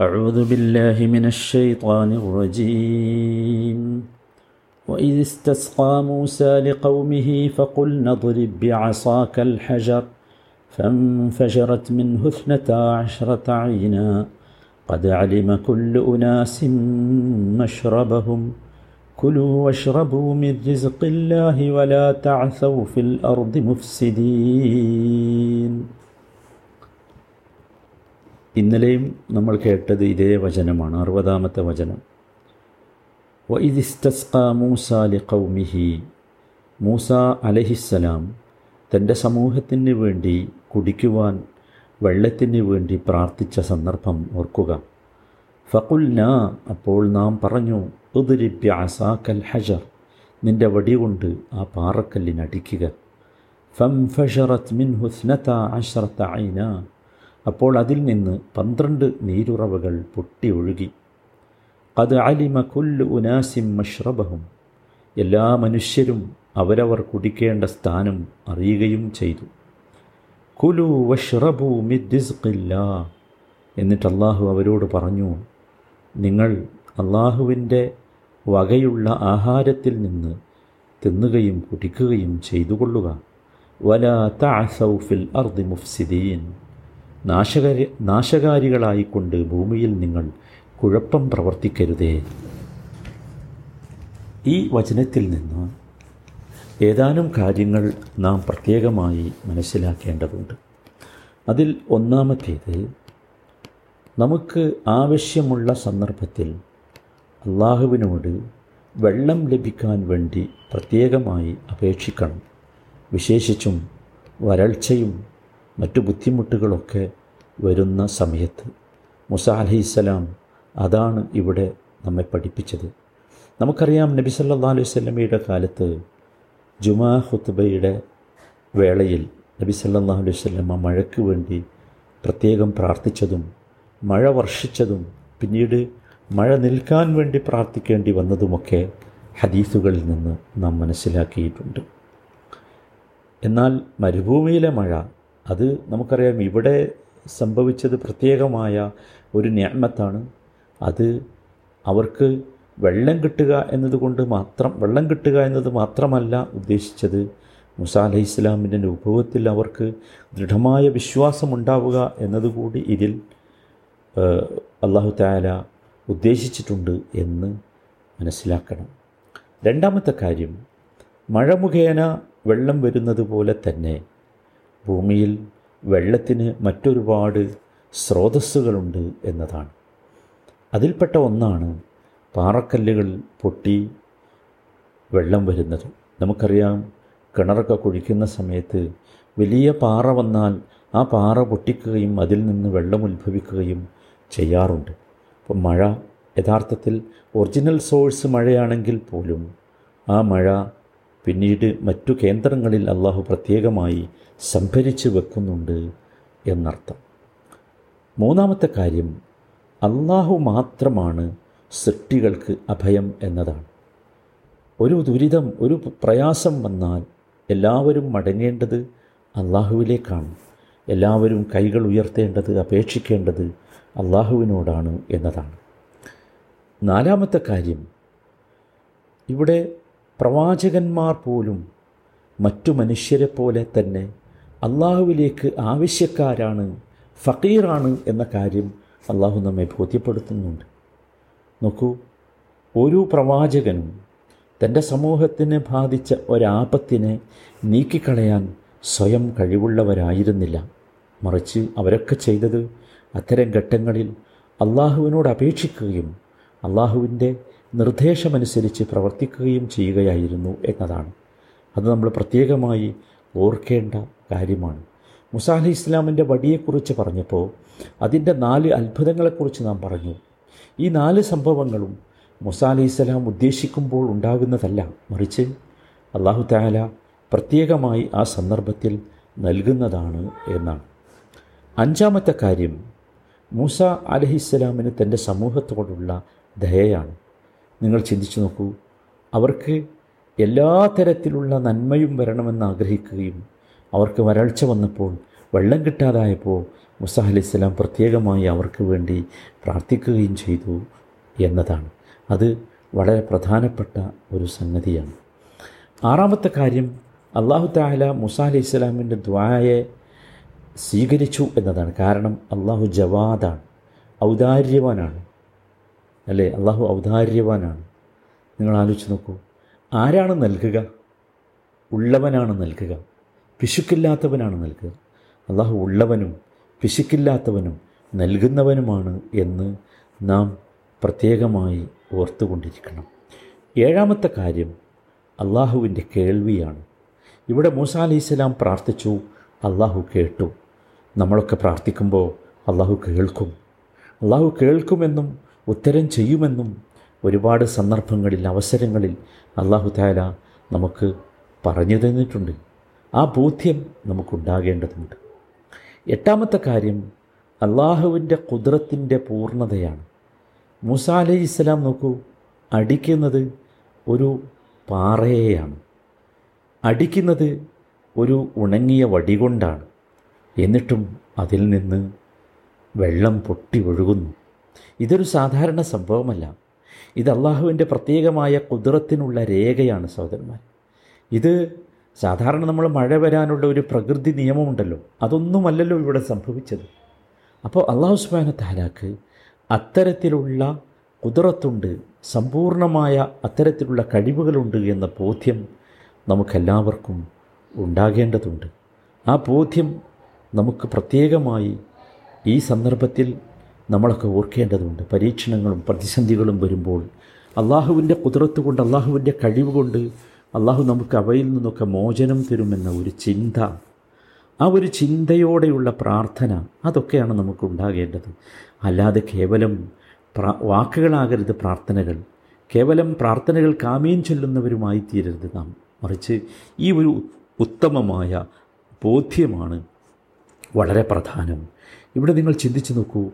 أعوذ بالله من الشيطان الرجيم. وإذ استسقى موسى لقومه فقلنا اضرب بعصاك الحجر فانفجرت منه اثنتا عشرة عينا. قد علم كل أناس مشربهم. كلوا واشربوا من رزق الله ولا تعثوا في الأرض مفسدين. ഇന്നലെയും നമ്മൾ കേട്ടത് ഇതേ വചനമാണ് അറുപതാമത്തെ വചനം. വൈദിസ്തസ്ക മൂസ മൂസ അലഹിസ്സലാം തന്റെ സമൂഹത്തിന് വേണ്ടി കുടിക്കുവാൻ വെള്ളത്തിന് വേണ്ടി പ്രാർത്ഥിച്ച സന്ദർഭം ഓർക്കുക. ഫകുൽന അപ്പോൾ നാം പറഞ്ഞു ഉദരിബ്യ അസാക്കൽ ഹജർ നിന്റെ വടി കൊണ്ട് ആ പാറക്കല്ലിനടിക്കുക. ഫം ഫഷറത്ത് മിൻ ഹുസ്നത്ത അഷറത്ത ഐന അപ്പോൾ അതിൽ നിന്ന് പന്ത്രണ്ട് നീരുറവകൾ പൊട്ടി ഒഴുകി അത് അലിമ കുല്ലു ഉനാസിം മഷ്റബഹും. എല്ലാ മനുഷ്യരും അവരവർ കുടിക്കേണ്ട സ്ഥാനം അറിയുകയും ചെയ്തു. കുലു വഷ്റബു മിദ്ദിസ്ഖില്ല എന്നിട്ട് അള്ളാഹു അവരോട് പറഞ്ഞു നിങ്ങൾ അള്ളാഹുവിന്റെ വകയുള്ള ആഹാരത്തിൽ നിന്ന് തിന്നുകയും കുടിക്കുകയും ചെയ്തുകൊള്ളുക. വല തഅസൗഫിൽ അർദി മുഫ്സിദീൻ. നാശകാരി നാശകാരികളായിക്കൊണ്ട് ഭൂമിയിൽ നിങ്ങൾ കുഴപ്പം പ്രവർത്തിക്കരുതേ. ഈ വചനത്തിൽ നിന്ന് ഏതാനും കാര്യങ്ങൾ നാം പ്രത്യേകമായി മനസ്സിലാക്കേണ്ടതുണ്ട്. അതിൽ ഒന്നാമത്തേത് നമുക്ക് ആവശ്യമുള്ള സന്ദർഭത്തിൽ അള്ളാഹുവിനോട് വെള്ളം ലഭിക്കാൻ വേണ്ടി പ്രത്യേകമായി അപേക്ഷിക്കണം. വിശേഷിച്ചും വരൾച്ചയും മറ്റു ബുദ്ധിമുട്ടുകളൊക്കെ വരുന്ന സമയത്ത് മുസ അലഹിസ്സലാം അതാണ് ഇവിടെ നമ്മെ പഠിപ്പിച്ചത്. നമുക്കറിയാം നബി സല്ലാ അലൈഹി സ്വലമിയുടെ കാലത്ത് ജുമാ ഹുത്തുബയുടെ വേളയിൽ നബി സല്ലാ അലൈഹി സ്വലമ മഴയ്ക്ക് വേണ്ടി പ്രത്യേകം പ്രാർത്ഥിച്ചതും മഴ വർഷിച്ചതും പിന്നീട് മഴ നിൽക്കാൻ വേണ്ടി പ്രാർത്ഥിക്കേണ്ടി വന്നതുമൊക്കെ ഹദീസുകളിൽ നിന്ന് നാം മനസ്സിലാക്കിയിട്ടുണ്ട്. എന്നാൽ മരുഭൂമിയിലെ മഴ അത് നമുക്കറിയാം ഇവിടെ സംഭവിച്ചത് പ്രത്യേകമായ ഒരു ഞാമത്താണ്. അത് അവർക്ക് വെള്ളം കിട്ടുക എന്നതുകൊണ്ട് മാത്രം വെള്ളം കിട്ടുക എന്നത് മാത്രമല്ല ഉദ്ദേശിച്ചത്. മുസ അലൈഹി ഇസ്ലാമിന്റെ അനുഭവത്തിൽ അവർക്ക് ദൃഢമായ വിശ്വാസമുണ്ടാവുക എന്നതുകൂടി ഇതിൽ അള്ളാഹു താല ഉദ്ദേശിച്ചിട്ടുണ്ട് എന്ന് മനസ്സിലാക്കണം. രണ്ടാമത്തെ കാര്യം മഴ മുഖേന വെള്ളം വരുന്നത് പോലെ തന്നെ ഭൂമിയിൽ വെള്ളത്തിന് മറ്റൊരുപാട് സ്രോതസ്സുകളുണ്ട് എന്നതാണ്. അതിൽപ്പെട്ട ഒന്നാണ് പാറക്കല്ലുകൾ പൊട്ടി വെള്ളം വരുന്നത്. നമുക്കറിയാം കിണറൊക്കെ കുഴിക്കുന്ന സമയത്ത് വലിയ പാറ വന്നാൽ ആ പാറ പൊട്ടിക്കുകയും അതിൽ നിന്ന് വെള്ളം ഉത്ഭവിക്കുകയും ചെയ്യാറുണ്ട്. അപ്പം മഴ യഥാർത്ഥത്തിൽ ഒറിജിനൽ സോഴ്സ് മഴയാണെങ്കിൽ പോലും ആ മഴ പിന്നീട് മറ്റു കേന്ദ്രങ്ങളിൽ അള്ളാഹു പ്രത്യേകമായി സംഭരിച്ച് വെക്കുന്നുണ്ട് എന്നർത്ഥം. മൂന്നാമത്തെ കാര്യം അള്ളാഹു മാത്രമാണ് സൃഷ്ടികൾക്ക് അഭയം എന്നതാണ്. ഒരു ദുരിതം ഒരു പ്രയാസം വന്നാൽ എല്ലാവരും മടങ്ങേണ്ടത് അള്ളാഹുവിലേക്കാണ് എല്ലാവരും കൈകൾ ഉയർത്തേണ്ടത് അപേക്ഷിക്കേണ്ടത് അള്ളാഹുവിനോടാണ് എന്നതാണ്. നാലാമത്തെ കാര്യം ഇവിടെ പ്രവാചകന്മാർ പോലും മറ്റു മനുഷ്യരെ പോലെ തന്നെ അള്ളാഹുവിലേക്ക് ആവശ്യക്കാരാണ് ഫക്കീറാണ് എന്ന കാര്യം അള്ളാഹു നമ്മെ ബോധ്യപ്പെടുത്തുന്നുണ്ട്. നോക്കൂ ഒരു പ്രവാചകനും തന്റെ സമൂഹത്തിനെ ബാധിച്ച ഒരാപത്തിനെ നീക്കിക്കളയാൻ സ്വയം കഴിവുള്ളവരായിരുന്നില്ല. മറിച്ച് അവരൊക്കെ ചെയ്തത് അത്തരം ഘട്ടങ്ങളിൽ അള്ളാഹുവിനോട് അപേക്ഷിക്കുകയും അള്ളാഹുവിന്റെ നിർദ്ദേശമനുസരിച്ച് പ്രവർത്തിക്കുകയും ചെയ്യുകയായിരുന്നു എന്നതാണ്. അത് നമ്മൾ പ്രത്യേകമായി ഓർക്കേണ്ട കാര്യമാണ്. മുസാ അലി ഇസ്ലാമിന്റെ വടിയെക്കുറിച്ച് പറഞ്ഞപ്പോൾ അതിന്റെ നാല് അത്ഭുതങ്ങളെക്കുറിച്ച് നാം പറഞ്ഞു. ഈ നാല് സംഭവങ്ങളും മുസാ അലി ഇസ്ലാം ഉദ്ദേശിക്കുമ്പോൾ ഉണ്ടാകുന്നതല്ല. മറിച്ച് അള്ളാഹു താല പ്രത്യേകമായി ആ സന്ദർഭത്തിൽ നൽകുന്നതാണ് എന്നാണ്. അഞ്ചാമത്തെ കാര്യം മൂസ അലഹിസ്സലാമിന് തന്റെ സമൂഹത്തോടുള്ള ദയയാണ്. നിങ്ങൾ ചിന്തിച്ചു നോക്കൂ. അവർക്ക് എല്ലാ തരത്തിലുള്ള നന്മയും വരണമെന്ന് ആഗ്രഹിക്കുകയും അവർക്ക് വരൾച്ച വന്നപ്പോൾ വെള്ളം കിട്ടാതായപ്പോൾ മുസ അലൈഹിസ്സലാം പ്രത്യേകമായി അവർക്ക് വേണ്ടി പ്രാർത്ഥിക്കുകയും ചെയ്തു എന്നതാണ്. അത് വളരെ പ്രധാനപ്പെട്ട ഒരു സംഗതിയാണ്. ആറാമത്തെ കാര്യം അള്ളാഹു താല മുസ ഇസ്ലാമിന്റെ സ്വലാമിന്റെ ദ്വായെ സ്വീകരിച്ചു എന്നതാണ്. കാരണം അള്ളാഹു ജവാദാണ് ഔദാര്യവാനാണ്. അല്ലേ? അള്ളാഹു ഔദാര്യവാനാണ്. നിങ്ങൾ ആലോചിച്ച് നോക്കൂ. ആരാണ് നൽകുക? ഉള്ളവനാണ് നൽകുക. പിശുക്കില്ലാത്തവനാണ് നൽകുക. അള്ളാഹു ഉള്ളവനും പിശുക്കില്ലാത്തവനും നൽകുന്നവനുമാണ് എന്ന് നാം പ്രത്യേകമായി ഓർത്തുകൊണ്ടിരിക്കണം. ഏഴാമത്തെ കാര്യം അള്ളാഹുവിന്റെ കേൾവിയാണ്. ഇവിടെ മൂസ അലി സ്വലാം പ്രാർത്ഥിച്ചു അള്ളാഹു കേട്ടു. നമ്മളൊക്കെ പ്രാർത്ഥിക്കുമ്പോൾ അള്ളാഹു കേൾക്കും. അള്ളാഹു കേൾക്കുമെന്നും ഉത്തരം ചെയ്യുമെന്നും ഒരുപാട് സന്ദർഭങ്ങളിൽ അവസരങ്ങളിൽ അള്ളാഹു താല നമുക്ക് പറഞ്ഞു തന്നിട്ടുണ്ട്. ആ ബോധ്യം നമുക്കുണ്ടാകേണ്ടതുണ്ട്. എട്ടാമത്തെ കാര്യം അള്ളാഹുവിന്റെ കുതിരത്തിന്റെ പൂർണതയാണ്. മൂസ അലൈഹി ഇസ്ലാം നോക്കൂ അടിക്കുന്നത് ഒരു പാറയെയാണ്. അടിക്കുന്നത് ഒരു ഉണങ്ങിയ വടി കൊണ്ടാണ്. എന്നിട്ടും അതിൽ നിന്ന് വെള്ളം പൊട്ടി ഒഴുകുന്നു. ഇതൊരു സാധാരണ സംഭവമല്ല. ഇത് അള്ളാഹുവിന്റെ പ്രത്യേകമായ കുതിരത്തിനുള്ള രേഖയാണ് സഹോദരന്മാർ. ഇത് സാധാരണ നമ്മൾ മഴ വരാനുള്ള ഒരു പ്രകൃതി നിയമമുണ്ടല്ലോ. അതൊന്നുമല്ലല്ലോ ഇവിടെ സംഭവിച്ചത്. അപ്പോൾ അള്ളാഹു സുബാന താലാക്ക് അത്തരത്തിലുള്ള കുതിരത്തുണ്ട് സമ്പൂർണമായ അത്തരത്തിലുള്ള കഴിവുകളുണ്ട് എന്ന ബോധ്യം നമുക്കെല്ലാവർക്കും ഉണ്ടാകേണ്ടതുണ്ട്. ആ ബോധ്യം നമുക്ക് പ്രത്യേകമായി ഈ സന്ദർഭത്തിൽ നമ്മളൊക്കെ ഓർക്കേണ്ടതുണ്ട്. പരീക്ഷണങ്ങളും പ്രതിസന്ധികളും വരുമ്പോൾ അള്ളാഹുവിന്റെ കുതിരത്ത് കൊണ്ട് അള്ളാഹുവിന്റെ കഴിവ് കൊണ്ട് അള്ളാഹു നമുക്ക് അവയിൽ നിന്നൊക്കെ മോചനം തരുമെന്ന ഒരു ചിന്ത ആ ഒരു ചിന്തയോടെയുള്ള പ്രാർത്ഥന അതൊക്കെയാണ് നമുക്ക് ഉണ്ടാകേണ്ടത്. അല്ലാതെ കേവലം പ്രാ വാക്കുകളാകരുത് പ്രാർത്ഥനകൾ. കേവലം പ്രാർത്ഥനകൾ കാമീൻ ചൊല്ലുന്നവരുമായി തീരരുത് നാം. മറിച്ച് ഈ ഒരു ഉത്തമമായ ബോധ്യമാണ് വളരെ പ്രധാനം. ഇവിടെ നിങ്ങൾ ചിന്തിച്ചു നോക്കൂ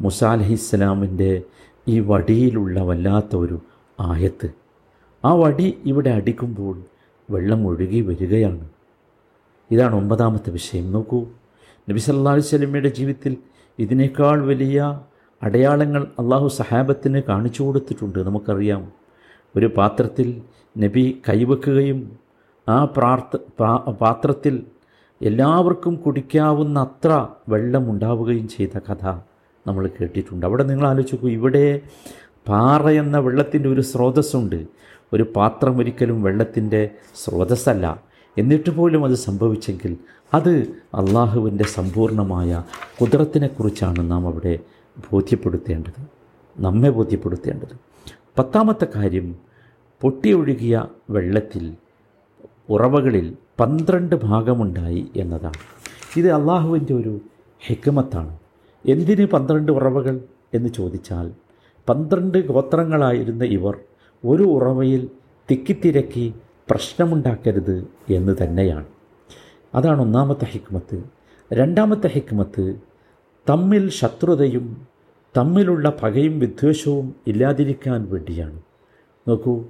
മുസ അലഹിസ്സലാമിന്റെ ഈ വടിയിലുള്ള വല്ലാത്ത ഒരു ആയത്ത്. ആ വടി ഇവിടെ അടിക്കുമ്പോൾ വെള്ളം ഒഴുകി വരികയാണ്. ഇതാണ് ഒമ്പതാമത്തെ വിഷയം. നോക്കൂ നബി സല്ലാ വല്ലമയുടെ ജീവിതത്തിൽ ഇതിനേക്കാൾ വലിയ അടയാളങ്ങൾ അള്ളാഹു സഹാബത്തിന് കാണിച്ചു കൊടുത്തിട്ടുണ്ട്. നമുക്കറിയാം ഒരു പാത്രത്തിൽ നബി കൈവെക്കുകയും ആ പ്രാർത്ഥ പാത്രത്തിൽ എല്ലാവർക്കും കുടിക്കാവുന്ന അത്ര വെള്ളം ഉണ്ടാവുകയും ചെയ്ത കഥ. നമ്മൾ കേട്ടിട്ടുണ്ട്. അവിടെ നിങ്ങൾ ആലോചിക്കൂ ഇവിടെ പാറ എന്ന വെള്ളത്തിന്റെ ഒരു സ്രോതസ്സുണ്ട്. ഒരു പാത്രം ഒരിക്കലും വെള്ളത്തിന്റെ സ്രോതസ്സല്ല. എന്നിട്ട് പോലും അത് സംഭവിച്ചെങ്കിൽ അത് അള്ളാഹുവിന്റെ സമ്പൂർണമായ കുതിരത്തിനെക്കുറിച്ചാണ് നാം അവിടെ ബോധ്യപ്പെടുത്തേണ്ടത്. നമ്മെ ബോധ്യപ്പെടുത്തേണ്ടത്. പത്താമത്തെ കാര്യം പൊട്ടിയൊഴുകിയ വെള്ളത്തിൽ ഉറവകളിൽ പന്ത്രണ്ട് ഭാഗമുണ്ടായി എന്നതാണ്. ഇത് അള്ളാഹുവിന്റെ ഒരു ഹിക്കമത്താണ് എന്തിന് പന്ത്രണ്ട് ഉറവകൾ എന്ന് ചോദിച്ചാൽ പന്ത്രണ്ട് ഗോത്രങ്ങളായിരുന്ന ഇവർ ഒരു ഉറവയിൽ തിക്കിത്തിരക്കി പ്രശ്നമുണ്ടാക്കരുത് എന്ന് തന്നെയാണ്. അതാണ് ഒന്നാമത്തെ ഹിക്മത്ത്. രണ്ടാമത്തെ ഹിക്മത്ത് തമ്മിൽ ശത്രുതയും തമ്മിലുള്ള പകയും വിദ്വേഷവും ഇല്ലാതിരിക്കാൻ വേണ്ടിയാണ്. നോക്കൂ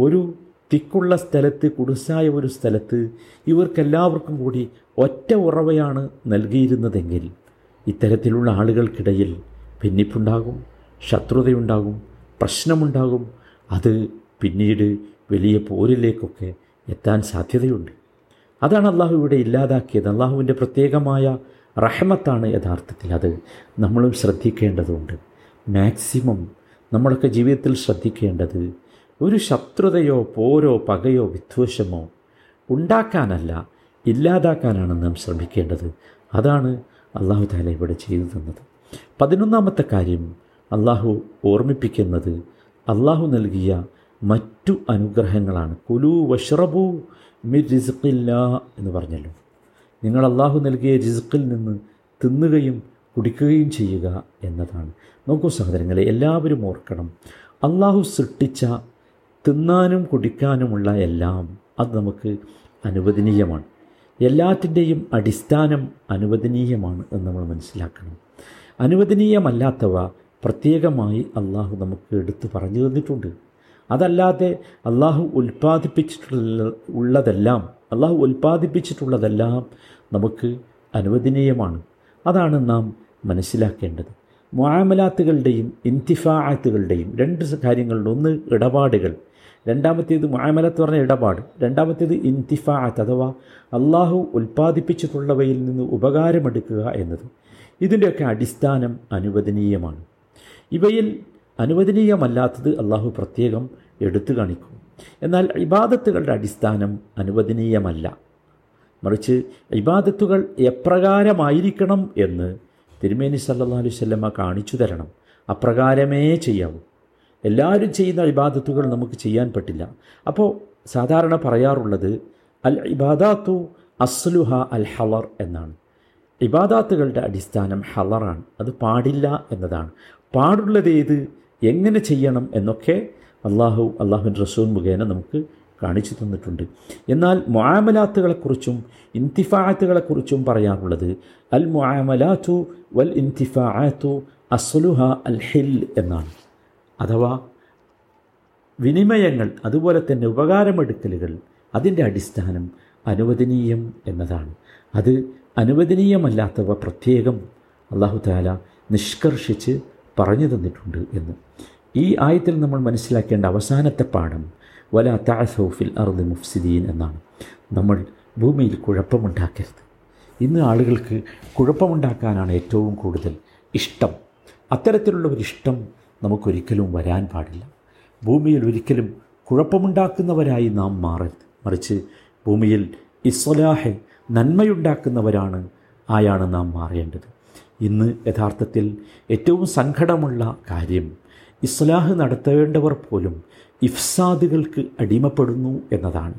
ഒരു തിക്കുള്ള സ്ഥലത്ത് കുടുസായ ഒരു സ്ഥലത്ത് ഇവർക്കെല്ലാവർക്കും കൂടി ഒറ്റ ഉറവയാണ് നൽകിയിരുന്നതെങ്കിൽ ഇത്തരത്തിലുള്ള ആളുകൾക്കിടയിൽ ഭിന്നിപ്പുണ്ടാകും ശത്രുതയുണ്ടാകും പ്രശ്നമുണ്ടാകും. അത് പിന്നീട് വലിയ പോരിലേക്കൊക്കെ എത്താൻ സാധ്യതയുണ്ട്. അതാണ് അള്ളാഹു ഇവിടെ ഇല്ലാതാക്കിയത്. അള്ളാഹുവിന്റെ പ്രത്യേകമായ റഹമത്താണ് യഥാർത്ഥത്തിൽ അത്. നമ്മളും ശ്രദ്ധിക്കേണ്ടതുണ്ട്. മാക്സിമം നമ്മളൊക്കെ ജീവിതത്തിൽ ശ്രദ്ധിക്കേണ്ടത് ഒരു ശത്രുതയോ പോരോ പകയോ വിദ്വേഷമോ ഉണ്ടാക്കാനല്ല ഇല്ലാതാക്കാനാണ് നാം ശ്രമിക്കേണ്ടത്. അതാണ് അള്ളാഹു താല ഇവിടെ ചെയ്തു തന്നത്. പതിനൊന്നാമത്തെ കാര്യം അള്ളാഹു ഓർമ്മിപ്പിക്കുന്നത് അള്ളാഹു നൽകിയ മറ്റു അനുഗ്രഹങ്ങളാണ്. കുലു വഷറബു മിർ റിസ്ഖില്ല എന്ന് പറഞ്ഞല്ലോ. നിങ്ങൾ അള്ളാഹു നൽകിയ റിസ്ഖിൽ നിന്ന് തിന്നുകയും കുടിക്കുകയും ചെയ്യുക എന്നതാണ്. നോക്കൂ സഹോദരങ്ങളെ എല്ലാവരും ഓർക്കണം. അള്ളാഹു സൃഷ്ടിച്ച തിന്നാനും കുടിക്കാനുമുള്ള എല്ലാം അത് നമുക്ക് അനുവദനീയമാണ്. എല്ലാറ്റിന്റെയും അടിസ്ഥാനം അനുവദനീയമാണ് എന്ന് നമ്മൾ മനസ്സിലാക്കണം. അനുവദനീയമല്ലാത്തവ പ്രത്യേകമായി അള്ളാഹു നമുക്ക് എടുത്തു പറഞ്ഞു തന്നിട്ടുണ്ട്. അതല്ലാതെ അള്ളാഹു ഉൽപ്പാദിപ്പിച്ചിട്ടുള്ള ഉള്ളതെല്ലാം അള്ളാഹു ഉൽപ്പാദിപ്പിച്ചിട്ടുള്ളതെല്ലാം നമുക്ക് അനുവദനീയമാണ്. അതാണ് നാം മനസ്സിലാക്കേണ്ടത്. മുആമലാത്തുകളുടെയും ഇൻതിഫാഅത്തുകളുടെയും രണ്ട് കാര്യങ്ങളുണ്ട് ഒന്ന് ഇടപാടുകൾ. രണ്ടാമത്തേത് മുആമലത്ത് പറഞ്ഞ ഇടപാട്. രണ്ടാമത്തേത് ഇൻതിഫാഅത്ത് അഥവാ അള്ളാഹു ഉൽപ്പാദിപ്പിച്ചിട്ടുള്ളവയിൽ നിന്ന് ഉപകാരമെടുക്കുക എന്നത്. ഇതിന്റെയൊക്കെ അടിസ്ഥാനം അനുവദനീയമാണ്. ഇവയിൽ അനുവദനീയമല്ലാത്തത് അള്ളാഹു പ്രത്യേകം എടുത്തു കാണിക്കും. എന്നാൽ ഇബാദത്തുകളുടെ അടിസ്ഥാനം അനുവദനീയമല്ല. മറിച്ച് ഇബാദത്തുകൾ എപ്രകാരമായിരിക്കണം എന്ന് തിരുമേനി സല്ലാ അലുസല്ലമ്മ കാണിച്ചു തരണം. അപ്രകാരമേ ചെയ്യാവൂ. എല്ലാവരും ചെയ്യുന്ന ഇബാദത്തുകൾ നമുക്ക് ചെയ്യാൻ പറ്റില്ല. അപ്പോൾ സാധാരണ പറയാറുള്ളത് അൽ ഇബാദാത്തു അസ്ലുഹ അൽ ഹലർ എന്നാണ്. ഇബാദാത്തുകളുടെ അടിസ്ഥാനം ഹലറാണ് അത് പാടില്ല എന്നതാണ്. പാടുള്ളത് ഏത്? എങ്ങനെ ചെയ്യണം എന്നൊക്കെ അള്ളാഹു അള്ളാഹുൻ റസൂൽ മുഖേന നമുക്ക് കാണിച്ചു തന്നിട്ടുണ്ട്. എന്നാൽ മുആമലാത്തുകളെക്കുറിച്ചും ഇൻതിഫാഅത്തുകളെക്കുറിച്ചും പറയാറുള്ളത് അൽ മുആമലാത്തു വൽ ഇൻതിഫാഅത്തു അസ്ലുഹ അൽ ഹിൽ എന്നാണ്. അഥവാ വിനിമയങ്ങൾ അതുപോലെ തന്നെ ഉപകാരമെടുക്കലുകൾ അതിന്റെ അടിസ്ഥാനം അനുവദനീയം എന്നതാണ്. അത് അനുവദനീയമല്ലാത്തവ പ്രത്യേകം അള്ളാഹു താല നിഷ്കർഷിച്ച് പറഞ്ഞു തന്നിട്ടുണ്ട് എന്ന്. ഈ ആയത്തിൽ നമ്മൾ മനസ്സിലാക്കേണ്ട അവസാനത്തെ പാഠം വല താസൗഫിൽ അറുദ് മുഫ്സിദീൻ എന്നാണ്. നമ്മൾ ഭൂമിയിൽ കുഴപ്പമുണ്ടാക്കരുത്. ഇന്ന് ആളുകൾക്ക് കുഴപ്പമുണ്ടാക്കാനാണ് ഏറ്റവും കൂടുതൽ ഇഷ്ടം. അത്തരത്തിലുള്ള ഒരു ഇഷ്ടം നമുക്കൊരിക്കലും വരാൻ പാടില്ല. ഭൂമിയിൽ ഒരിക്കലും കുഴപ്പമുണ്ടാക്കുന്നവരായി നാം മാറരുത്. മറിച്ച് ഭൂമിയിൽ ഇസ്വലാഹെ നന്മയുണ്ടാക്കുന്നവരാണ് ആയാണ് നാം മാറേണ്ടത്. ഇന്ന് യഥാർത്ഥത്തിൽ ഏറ്റവും സങ്കടമുള്ള കാര്യം ഇസ്ലാഹ് നടത്തേണ്ടവർ പോലും ഇഫ്സാദുകൾക്ക് അടിമപ്പെടുന്നു എന്നതാണ്.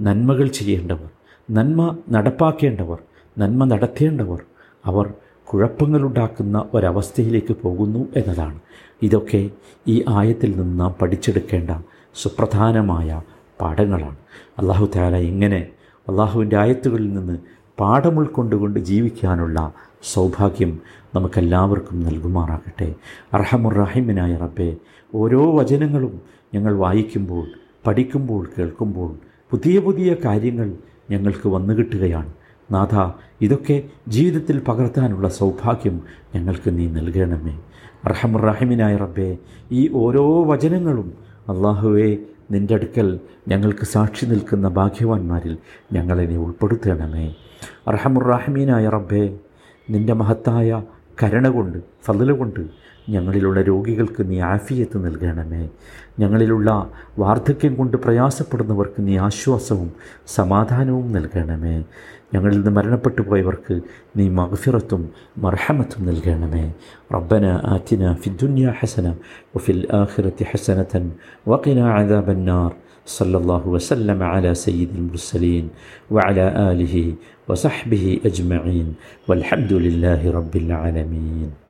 നന്മകൾ ചെയ്യേണ്ടവർ നന്മ നടപ്പാക്കേണ്ടവർ നന്മ നടത്തേണ്ടവർ അവർ കുഴപ്പങ്ങളുണ്ടാക്കുന്ന ഒരവസ്ഥയിലേക്ക് പോകുന്നു എന്നതാണ്. ഇതൊക്കെ ഈ ആയത്തിൽ നിന്ന് നാം പഠിച്ചെടുക്കേണ്ട സുപ്രധാനമായ പാഠങ്ങളാണ്. അള്ളാഹു താല ഇങ്ങനെ അള്ളാഹുവിന്റെ ആയത്തുകളിൽ നിന്ന് പാഠം ഉൾക്കൊണ്ടുകൊണ്ട് ജീവിക്കാനുള്ള സൗഭാഗ്യം നമുക്കെല്ലാവർക്കും നൽകുമാറാകട്ടെ. അർഹമുറഹിമിനായ റബ്ബെ ഓരോ വചനങ്ങളും ഞങ്ങൾ വായിക്കുമ്പോൾ പഠിക്കുമ്പോൾ കേൾക്കുമ്പോൾ പുതിയ പുതിയ കാര്യങ്ങൾ ഞങ്ങൾക്ക് വന്നു കിട്ടുകയാണ്. നാഥ ഇതൊക്കെ ജീവിതത്തിൽ പകർത്താനുള്ള സൗഭാഗ്യം ഞങ്ങൾക്ക് നീ നൽകണമേ. അർഹമുറഹിമിനായ റബ്ബേ ഈ ഓരോ വചനങ്ങളും അള്ളാഹുവെ നിന്റെ അടുക്കൽ ഞങ്ങൾക്ക് സാക്ഷി നിൽക്കുന്ന ഭാഗ്യവാന്മാരിൽ ഞങ്ങളെ നീ ഉൾപ്പെടുത്തണമേ. അർഹമുറാഹിമീനായ റബ്ബേ നിന്റെ മഹത്തായ കരുണ കൊണ്ട് ഫതല കൊണ്ട് ഞങ്ങളിലുള്ള രോഗികൾക്ക് നീ ആഫിയത്ത് നൽകണമേ ഞങ്ങളിലുള്ള വാർദ്ധക്യം കൊണ്ട് പ്രയാസപ്പെടുന്നവർക്ക് നീ ആശ്വാസവും സമാധാനവും നൽകണമേ ഞങ്ങളിൽ നിന്ന് മരണപ്പെട്ടു പോയവർക്ക് നീ മഗ്ഫിറത്തും മർഹമത്തും നൽകണമേ റബ്ബന ആറ്റിന ഫിദ്ദുന്യ ഹസന വഫിൽ ആഖിറത്തി ഹസനത്തൻ വഖിന അദാബന്നാർ صلى الله وسلم على سيد المرسلين وعلى آله وصحبه أجمعين والحمد لله رب العالمين